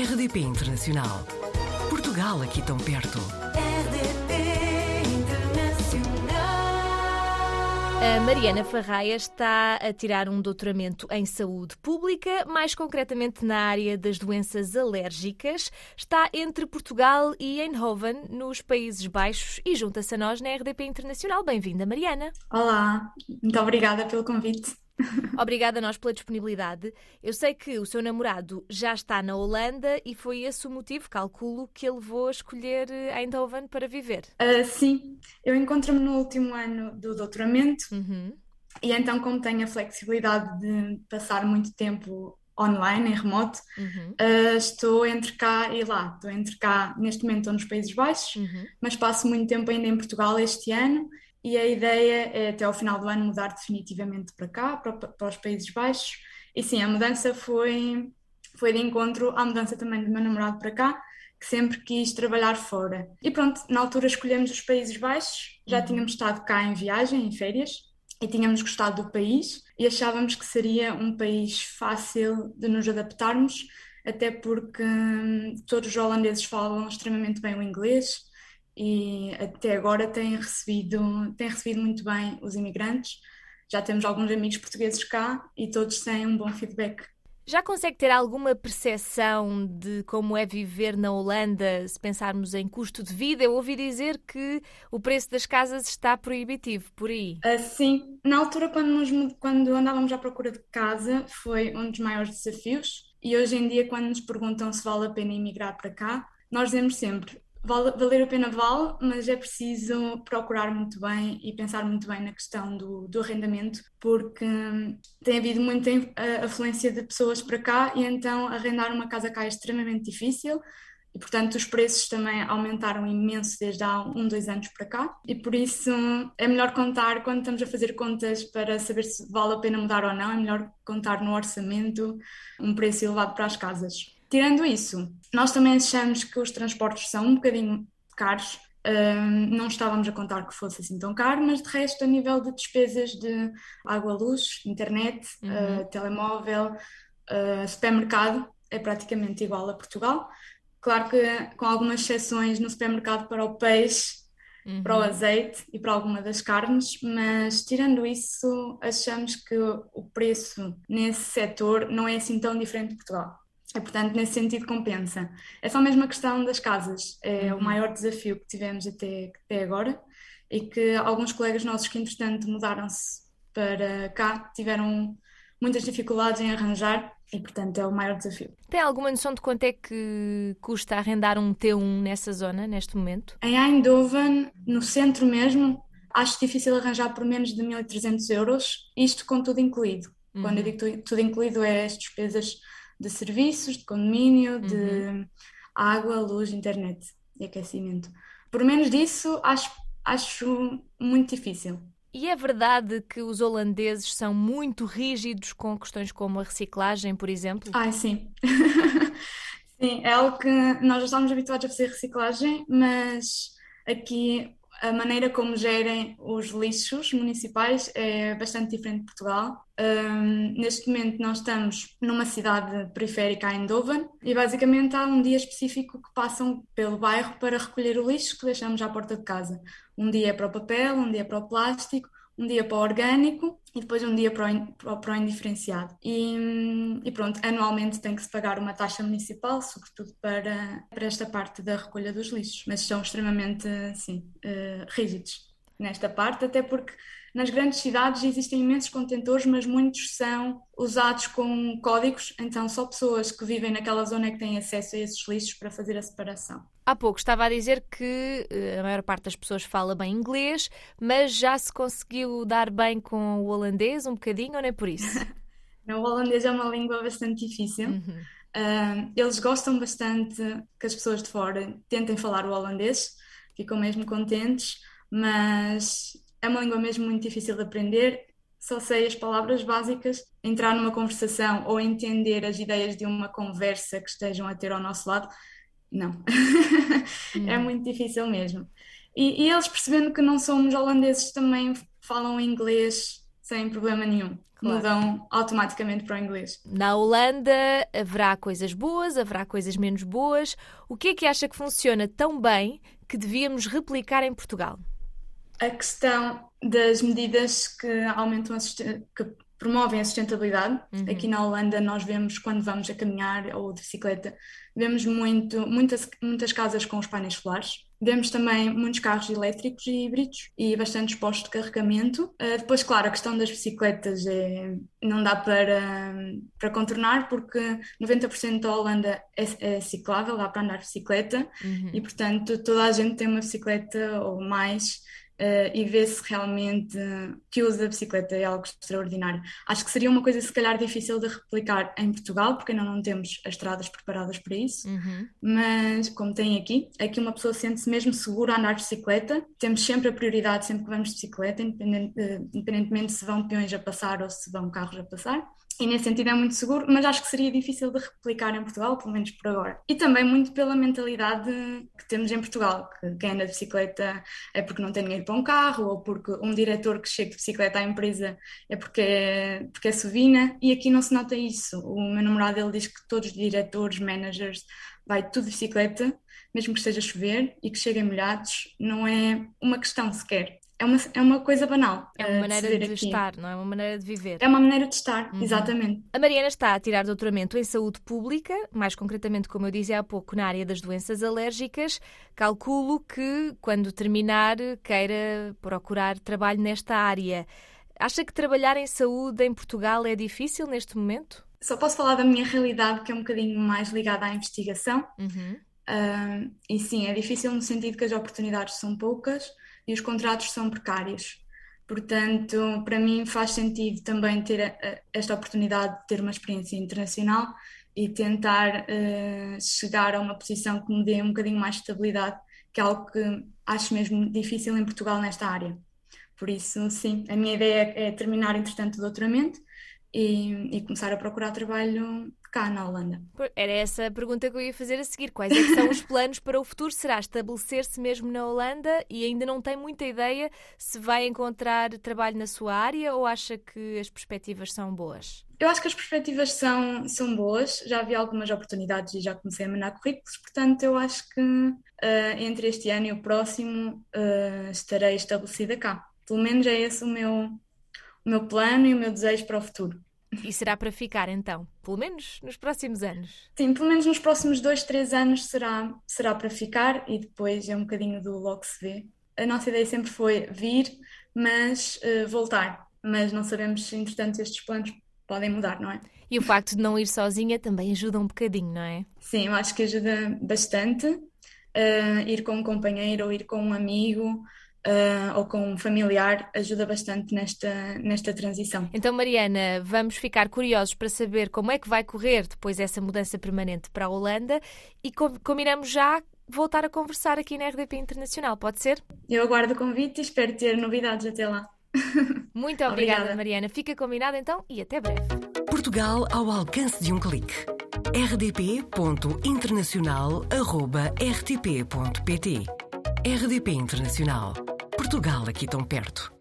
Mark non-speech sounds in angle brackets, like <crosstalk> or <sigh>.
RDP Internacional. Portugal aqui tão perto. RDP Internacional. A Mariana Farraia está a tirar um doutoramento em saúde pública, mais concretamente na área das doenças alérgicas. Está entre Portugal e Eindhoven, nos Países Baixos, e junta-se a nós na RDP Internacional. Bem-vinda, Mariana. Olá, muito obrigada pelo convite. <laughs> Obrigada a nós pela disponibilidade. Eu sei que o seu namorado já está na Holanda e foi esse o motivo, calculo, que ele levou a escolher Eindhoven para viver. Ah, sim, eu encontro-me no último ano do doutoramento Uhum. e então, como tenho a flexibilidade de passar muito tempo online, em remoto, Uhum. ah, estou entre cá e lá. Estou entre cá, neste momento estou nos Países Baixos, Uhum. mas passo muito tempo ainda em Portugal este ano e a ideia é até ao final do ano mudar definitivamente para cá, para, para os Países Baixos. E sim, a mudança foi, foi de encontro à mudança também do meu namorado para cá, que sempre quis trabalhar fora. E pronto, na altura escolhemos os Países Baixos, já tínhamos estado cá em viagem, em férias. E tínhamos gostado do país e achávamos que seria um país fácil de nos adaptarmos, até porque hum, todos os holandeses falam extremamente bem o inglês e até agora têm recebido, têm recebido muito bem os imigrantes. Já temos alguns amigos portugueses cá e todos têm um bom feedback. Já consegue ter alguma percepção de como é viver na Holanda se pensarmos em custo de vida? Eu ouvi dizer que o preço das casas está proibitivo por aí. Assim, na altura, quando, nos quando andávamos à procura de casa, foi um dos maiores desafios. E hoje em dia, quando nos perguntam se vale a pena emigrar para cá, nós dizemos sempre: vale, valer a pena vale, mas é preciso procurar muito bem e pensar muito bem na questão do, do arrendamento, porque hum, tem havido muita a- afluência de pessoas para cá e então arrendar uma casa cá é extremamente difícil. E, portanto, os preços também aumentaram imenso desde há um, dois anos para cá. E por isso é melhor contar, quando estamos a fazer contas para saber se vale a pena mudar ou não, é melhor contar no orçamento um preço elevado para as casas. Tirando isso, nós também achamos que os transportes são um bocadinho caros. Ahm, não estávamos a contar que fosse assim tão caro, mas de resto, a nível de despesas de água, luz, internet, Uhum. ah, telemóvel, ah, supermercado, é praticamente igual a Portugal. Claro que com algumas exceções no supermercado para o peixe, para o azeite e para alguma das carnes, mas tirando isso, achamos que o preço nesse setor não é assim tão diferente de Portugal. E, portanto, nesse sentido, compensa. É só mesmo a questão das casas. É o maior desafio que tivemos até, até agora e que alguns colegas nossos que, entretanto, mudaram-se para cá tiveram muitas dificuldades em arranjar e, portanto, é o maior desafio. Tem alguma noção de quanto é que custa arrendar um T1 nessa zona, neste momento? Em Eindhoven, no centro mesmo, acho difícil arranjar por menos de 1.300 euros, isto com tudo incluído. Quando eu digo tu- tudo incluído, é as despesas de serviços, de condomínio, de água, luz, internet e aquecimento. Por menos disso, acho, acho muito difícil. E é verdade que os holandeses são muito rígidos com questões como a reciclagem, por exemplo? Ai, sim. <laughs> Sim, é algo que nós já estamos habituados a fazer reciclagem, mas aqui a maneira como gerem os lixos municipais é bastante diferente de Portugal. Ahm, neste momento nós estamos numa cidade periférica, Eindhoven, e basicamente há um dia específico que passam pelo bairro para recolher o lixo que deixamos à porta de casa. Um dia é para o papel, um dia é para o plástico, um dia para o orgânico e depois um dia para o, para o- indiferenciado. E, e pronto, anualmente tem que se pagar uma taxa municipal, sobretudo para, para esta parte da recolha dos lixos, mas são extremamente, sim, eh, rígidos nesta parte, até porque nas grandes cidades existem imensos contentores, mas muitos são usados com códigos, então só pessoas que vivem naquela zona é que têm acesso a esses lixos para fazer a separação. Há pouco estava a dizer que eh, a maior parte das pessoas fala bem inglês, mas já se conseguiu dar bem com o holandês um bocadinho ou nem por isso? <laughs> O holandês é uma língua bastante difícil. Uhum. Ah, eles gostam bastante que as pessoas de fora tentem falar o holandês, ficam mesmo contentes, mas é uma língua mesmo muito difícil de aprender. Só sei as palavras básicas, entrar numa conversação ou entender as ideias de uma conversa que estejam a ter ao nosso lado, não. <laughs> É muito difícil mesmo. E, e eles percebendo que não somos holandeses também falam inglês sem problema nenhum. Claro. mudam automaticamente para o inglês. Na Holanda haverá coisas boas, haverá coisas menos boas. O que é que acha que funciona tão bem que devíamos replicar em Portugal? A questão das medidas que aumentam a que promovem a sustentabilidade. Aqui na Holanda nós vemos quando vamos a caminhar ou de bicicleta, vemos muito, muitas, muitas casas com os painéis solares. Vemos também muitos carros elétricos e híbridos e bastantes postos de carregamento. Uh, depois, claro, a questão das bicicletas é, não dá para, para contornar porque 90% da Holanda é, é ciclável, dá para andar de bicicleta e, portanto, toda a gente tem uma bicicleta ou mais Uh, e vê-se realmente que o uso da bicicleta é algo extraordinário. Acho que seria uma coisa, se calhar, difícil de replicar em Portugal, porque ainda não temos as estradas preparadas para isso, mas como tem aqui, aqui uma pessoa sente-se mesmo segura a andar de bicicleta. Temos sempre a prioridade, sempre que vamos de bicicleta, independente, uh, independentemente se vão peões a passar ou se vão carros a passar. E nesse sentido é muito seguro, mas acho que seria difícil de replicar em Portugal, pelo menos por agora. E também muito pela mentalidade que temos em Portugal, que quem anda de bicicleta é porque não tem dinheiro para um carro, ou porque um diretor que chega de bicicleta à empresa é porque é, porque é sovina, e aqui não se nota isso. O meu namorado ele diz que todos os diretores, managers, vai tudo de bicicleta, mesmo que esteja a chover e que cheguem molhados, não é uma questão sequer. É uma, é uma coisa banal. É uma de maneira de aqui. estar, não é uma maneira de viver. É uma maneira de estar, exatamente. A Mariana está a tirar doutoramento em saúde pública, mais concretamente, como eu dizia há pouco, na área das doenças alérgicas. Calculo que, quando terminar, queira procurar trabalho nesta área. Acha que trabalhar em saúde em Portugal é difícil neste momento? Só posso falar da minha realidade, que é um bocadinho mais ligada à investigação. Uh, e sim, é difícil no sentido que as oportunidades são poucas e os contratos são precários. Portanto, para mim faz sentido também ter a- esta oportunidade de ter uma experiência internacional e tentar uh, chegar a uma posição que me dê um bocadinho mais de estabilidade, que é algo que acho mesmo difícil em Portugal nesta área. Por isso, sim, a minha ideia é terminar, entretanto, o doutoramento e, e começar a procurar trabalho cá na Holanda. Era essa a pergunta que eu ia fazer a seguir. Quais é são os planos para o futuro? Será estabelecer-se mesmo na Holanda e ainda não tem muita ideia se vai encontrar trabalho na sua área ou acha que as perspectivas são boas? Eu acho que as perspectivas são, são boas, já vi algumas oportunidades e já comecei a mandar currículos, portanto, eu acho que uh, entre este ano e o próximo uh, estarei estabelecida cá. Pelo menos é esse o meu, o meu plano e o meu desejo para o futuro. E será para ficar então, pelo menos nos próximos anos? Sim, pelo menos nos próximos dois, três anos será, será para ficar e depois é um bocadinho do logo se vê. A nossa ideia sempre foi vir, mas uh, voltar. Mas não sabemos se, entretanto, estes planos podem mudar, não é? E o facto de não ir sozinha também ajuda um bocadinho, não é? Sim, eu acho que ajuda bastante uh, ir com um companheiro ou ir com um amigo uh, ou com um familiar, ajuda bastante nesta, nesta transição. Então, Mariana, vamos ficar curiosos para saber como é que vai correr depois essa mudança permanente para a Holanda e com combinamos já voltar a conversar aqui na RDP Internacional, pode ser? Eu aguardo o convite e espero ter novidades até lá. <laughs> Muito obrigada, Obrigada. Mariana. Fica combinado então e até breve. Portugal ao alcance de um clique. rdp.internacional.rtp.pt RDP Internacional. Portugal aqui tão perto.